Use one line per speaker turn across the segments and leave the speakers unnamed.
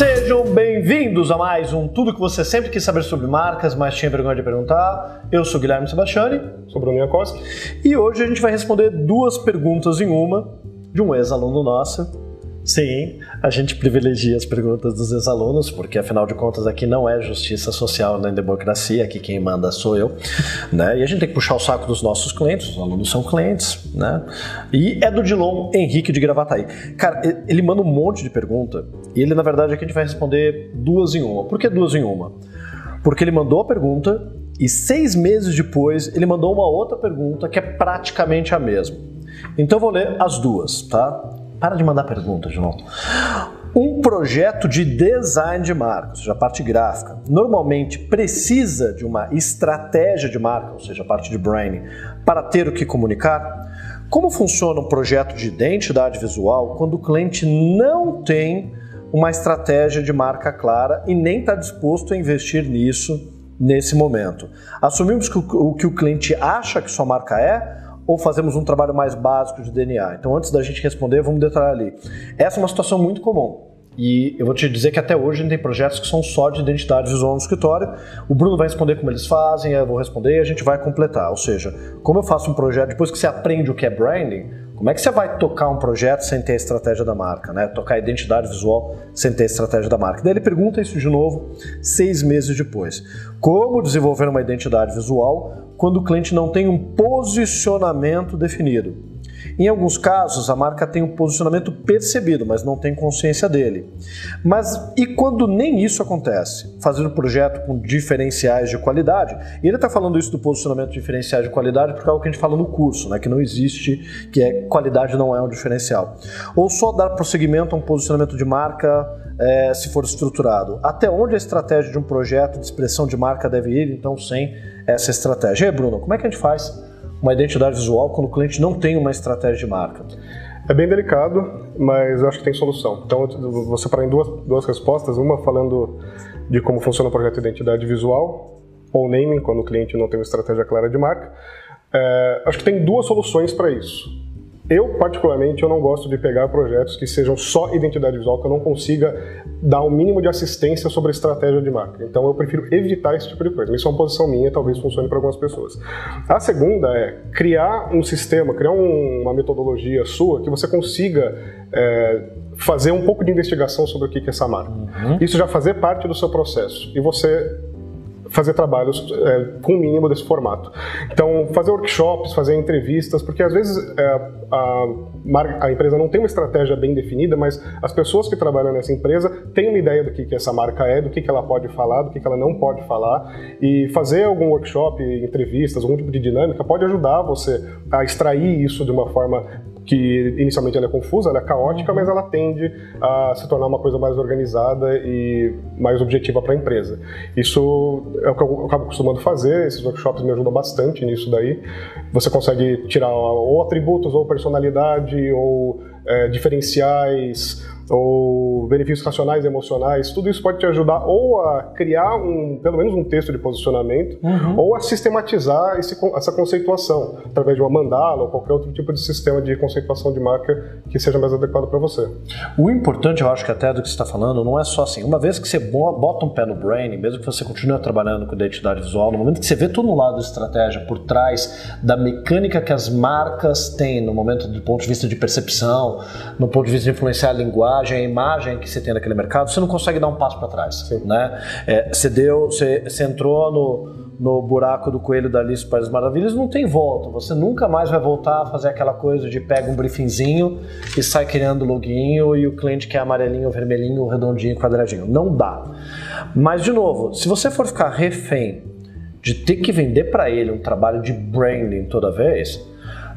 Sejam bem-vindos a mais um Tudo que você sempre quis saber sobre marcas, mas tinha vergonha de perguntar. Eu sou Guilherme Sebastiani.
Sou Bruno Iacoski.
E hoje a gente vai responder duas perguntas em uma de um ex-aluno nosso, Sim, a gente privilegia as perguntas dos ex-alunos, porque afinal de contas aqui não é justiça social nem democracia, aqui quem manda sou eu, né? E a gente tem que puxar o saco dos nossos clientes, os alunos são clientes, né? E é do Dilon Henrique de Gravataí. Cara, ele manda um monte de pergunta e ele, na verdade, aqui a gente vai responder duas em uma. Por que duas em uma? Porque ele mandou a pergunta e seis meses depois ele mandou uma outra pergunta que é praticamente a mesma. Então vou ler as duas, tá? Para de mandar perguntas, João. Um projeto de design de marca, ou seja, a parte gráfica, normalmente precisa de uma estratégia de marca, ou seja, a parte de branding, para ter o que comunicar? Como funciona um projeto de identidade visual quando o cliente não tem uma estratégia de marca clara e nem está disposto a investir nisso nesse momento? Assumimos que o que o cliente acha que sua marca é ou fazemos um trabalho mais básico de DNA? Então, antes da gente responder, vamos detalhar ali. Essa é uma situação muito comum. E eu vou te dizer que até hoje a gente tem projetos que são só de identidade visual no escritório. O Bruno vai responder como eles fazem, eu vou responder e a gente vai completar. Ou seja, como eu faço um projeto, depois que você aprende o que é branding, como é que você vai tocar um projeto sem ter a estratégia da marca, né? Tocar a identidade visual sem ter a estratégia da marca. Daí ele pergunta isso de novo seis meses depois. Como desenvolver uma identidade visual quando o cliente não tem um posicionamento definido? Em alguns casos, a marca tem um posicionamento percebido, mas não tem consciência dele. Mas e quando nem isso acontece? Fazer um projeto com diferenciais de qualidade. E ele está falando isso do posicionamento de diferenciais de qualidade porque é algo que a gente fala no curso, né? que não existe, que é qualidade não é um diferencial. Ou só dar prosseguimento a um posicionamento de marca é, se for estruturado. Até onde a estratégia de um projeto de expressão de marca deve ir, então, sem essa estratégia? E aí, Bruno, como é que a gente faz? Uma identidade visual quando o cliente não tem uma estratégia de marca?
É bem delicado, mas eu acho que tem solução. Então, vou separar em duas, duas respostas. Uma falando de como funciona o projeto de identidade visual, ou naming, quando o cliente não tem uma estratégia clara de marca. É, acho que tem duas soluções para isso. Eu, particularmente, eu não gosto de pegar projetos que sejam só identidade visual, que eu não consiga dar o um mínimo de assistência sobre a estratégia de marca. Então, eu prefiro evitar esse tipo de coisa. Isso é uma posição minha, talvez funcione para algumas pessoas. A segunda é criar um sistema, criar um, uma metodologia sua que você consiga é, fazer um pouco de investigação sobre o que é essa marca. Uhum. Isso já fazer parte do seu processo. E você fazer trabalhos é, com o mínimo desse formato. Então, fazer workshops, fazer entrevistas, porque às vezes é, a, a, empresa não tem uma estratégia bem definida, mas as pessoas que trabalham nessa empresa têm uma ideia do que, que essa marca é, do que, que ela pode falar, do que, que ela não pode falar, e fazer algum workshop, entrevistas, algum tipo de dinâmica pode ajudar você a extrair isso de uma forma que inicialmente ela é confusa, ela é caótica, mas ela tende a se tornar uma coisa mais organizada e mais objetiva para a empresa. Isso é o que eu acabo costumando fazer, esses workshops me ajudam bastante nisso daí. Você consegue tirar ou atributos, ou personalidade, ou é, diferenciais, ou benefícios racionais e emocionais, tudo isso pode te ajudar ou a criar um, pelo menos um texto de posicionamento, uhum. ou a sistematizar esse, essa conceituação através de uma mandala ou qualquer outro tipo de sistema de conceituação de marca que seja mais adequado para você.
O importante, eu acho que até do que você está falando, não é só assim, uma vez que você bota um pé no brain, mesmo que você continue trabalhando com identidade visual, no momento que você vê todo um lado de estratégia por trás da mecânica que as marcas têm no momento do ponto de vista de percepção, no ponto de vista de influenciar a linguagem, a imagem que você tem naquele mercado, você não consegue dar um passo para trás. Né? É, você, deu, você, você entrou no, no buraco do coelho da Alice País Maravilhas, não tem volta. Você nunca mais vai voltar a fazer aquela coisa de pega um briefingzinho e sai criando loginho e o cliente quer amarelinho, vermelhinho, redondinho, quadradinho. Não dá. Mas, de novo, se você for ficar refém de ter que vender para ele um trabalho de branding toda vez,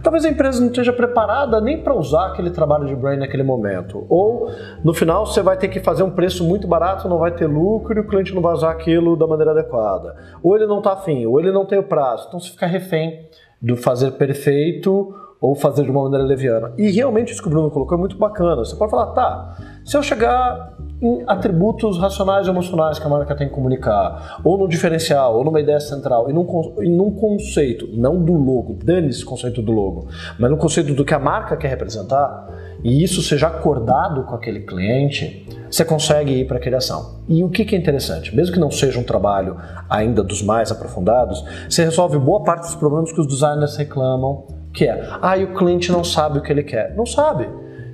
talvez a empresa não esteja preparada nem para usar aquele trabalho de brand naquele momento. Ou no final você vai ter que fazer um preço muito barato, não vai ter lucro e o cliente não vai usar aquilo da maneira adequada. Ou ele não está afim, ou ele não tem o prazo. Então você fica refém do fazer perfeito ou fazer de uma maneira leviana. E realmente isso que o Bruno colocou é muito bacana. Você pode falar, tá, se eu chegar em atributos racionais e emocionais que a marca tem que comunicar, ou no diferencial, ou numa ideia central, e num, e num conceito, não do logo, dane-se o conceito do logo, mas no conceito do que a marca quer representar, e isso seja acordado com aquele cliente, você consegue ir para a criação. E o que, que é interessante? Mesmo que não seja um trabalho ainda dos mais aprofundados, você resolve boa parte dos problemas que os designers reclamam, que é, ah, e o cliente não sabe o que ele quer. Não sabe.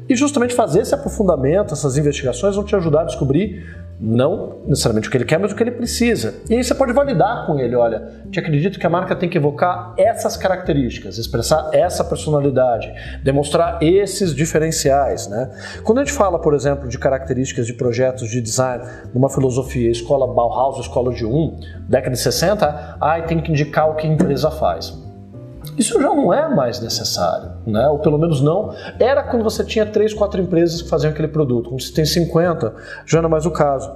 E justamente fazer esse aprofundamento, essas investigações vão te ajudar a descobrir não necessariamente o que ele quer, mas o que ele precisa. E aí você pode validar com ele, olha, te acredito que a marca tem que evocar essas características, expressar essa personalidade, demonstrar esses diferenciais, né? Quando a gente fala, por exemplo, de características de projetos de design numa filosofia escola Bauhaus, escola de um, década de 60, ai, tem que indicar o que a empresa faz. Isso já não é mais necessário, né? ou pelo menos não. Era quando você tinha três, quatro empresas que faziam aquele produto. Quando você tem 50, já não é mais o caso.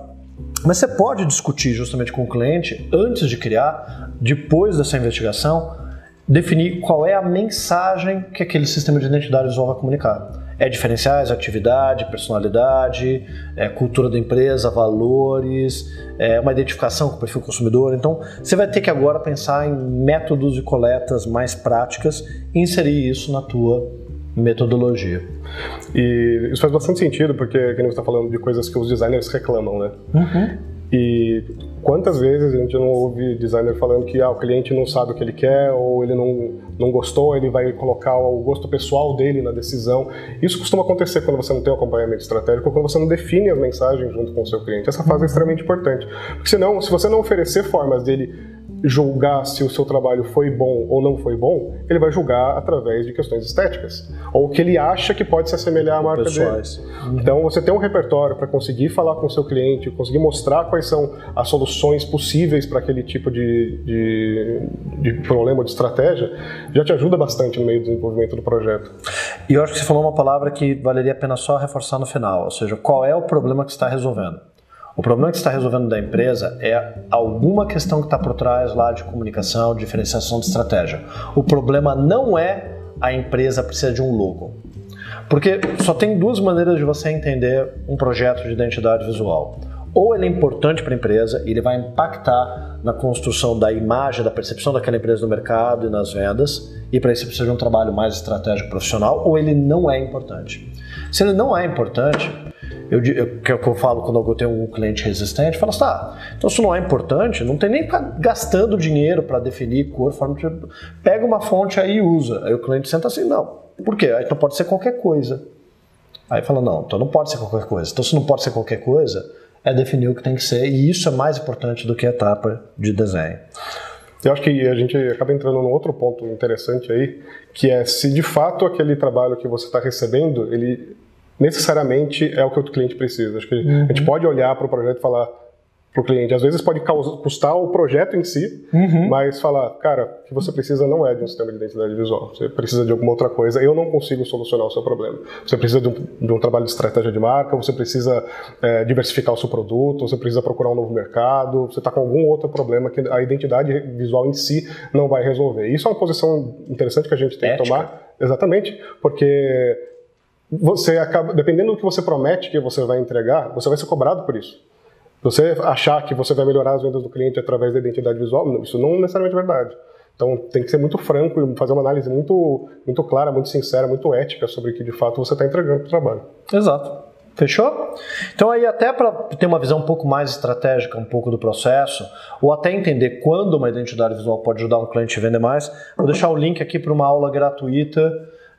Mas você pode discutir justamente com o cliente antes de criar, depois dessa investigação, definir qual é a mensagem que aquele sistema de identidade visual comunicar. É diferenciais, atividade, personalidade, é cultura da empresa, valores, é uma identificação com o perfil consumidor. Então, você vai ter que agora pensar em métodos de coletas mais práticas e inserir isso na tua metodologia.
E isso faz bastante sentido, porque, como você está falando de coisas que os designers reclamam, né? Uhum. E quantas vezes a gente não ouve designer falando que ah, o cliente não sabe o que ele quer ou ele não, não gostou, ele vai colocar o gosto pessoal dele na decisão. Isso costuma acontecer quando você não tem um acompanhamento estratégico ou quando você não define as mensagens junto com o seu cliente. Essa fase é extremamente importante. Porque senão, se você não oferecer formas dele julgar se o seu trabalho foi bom ou não foi bom, ele vai julgar através de questões estéticas, ou que ele acha que pode se assemelhar à marca Pessoais. dele. Então, você tem um repertório para conseguir falar com o seu cliente, conseguir mostrar quais são as soluções possíveis para aquele tipo de, de, de problema de estratégia, já te ajuda bastante no meio do desenvolvimento do projeto.
E eu acho que você falou uma palavra que valeria a pena só reforçar no final, ou seja, qual é o problema que está resolvendo. O problema que você está resolvendo da empresa é alguma questão que está por trás lá de comunicação, diferenciação de estratégia. O problema não é a empresa precisa de um logo. Porque só tem duas maneiras de você entender um projeto de identidade visual. Ou ele é importante para a empresa e ele vai impactar na construção da imagem, da percepção daquela empresa no mercado e nas vendas, e para isso precisa de um trabalho mais estratégico profissional, ou ele não é importante. Se ele não é importante, eu, eu, que é o que eu falo quando eu tenho um cliente resistente, eu falo assim, tá, então isso não é importante, não tem nem ficar gastando dinheiro para definir cor, forma, tipo, pega uma fonte aí e usa. Aí o cliente senta assim, não, por quê? Aí então pode ser qualquer coisa. Aí fala, não, então não pode ser qualquer coisa. Então se não pode ser qualquer coisa, é definir o que tem que ser, e isso é mais importante do que a etapa de desenho.
Eu acho que a gente acaba entrando num outro ponto interessante aí, que é se de fato aquele trabalho que você está recebendo, ele necessariamente é o que o cliente precisa. Acho que uhum. a gente pode olhar para o projeto e falar para o cliente. Às vezes pode custar o projeto em si, uhum. mas falar, cara, o que você precisa não é de um sistema de identidade visual. Você precisa de alguma outra coisa. Eu não consigo solucionar o seu problema. Você precisa de um, de um trabalho de estratégia de marca, você precisa é, diversificar o seu produto, você precisa procurar um novo mercado, você está com algum outro problema que a identidade visual em si não vai resolver. Isso é uma posição interessante que a gente tem Ética. que tomar. Exatamente, porque você acaba, dependendo do que você promete que você vai entregar, você vai ser cobrado por isso. Você achar que você vai melhorar as vendas do cliente através da identidade visual, isso não é necessariamente verdade. Então tem que ser muito franco e fazer uma análise muito, muito clara, muito sincera, muito ética sobre o que de fato você está entregando para o trabalho.
Exato. Fechou? Então aí até para ter uma visão um pouco mais estratégica, um pouco do processo, ou até entender quando uma identidade visual pode ajudar um cliente a vender mais, vou deixar o link aqui para uma aula gratuita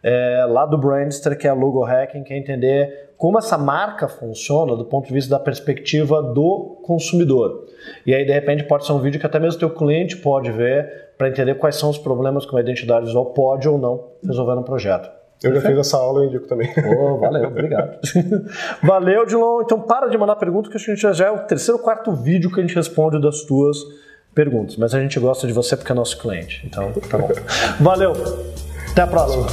é, lá do Brandster, que é a Logo Hacking, que é entender como essa marca funciona do ponto de vista da perspectiva do consumidor. E aí, de repente, pode ser um vídeo que até mesmo o teu cliente pode ver para entender quais são os problemas que uma identidade visual pode ou não resolver no projeto.
Eu já fiz essa aula, eu indico também.
Oh, valeu, obrigado. valeu, Dilon. Então para de mandar perguntas que a gente já é o terceiro ou quarto vídeo que a gente responde das tuas perguntas. Mas a gente gosta de você porque é nosso cliente. Então, tá bom. Valeu. Até a próxima.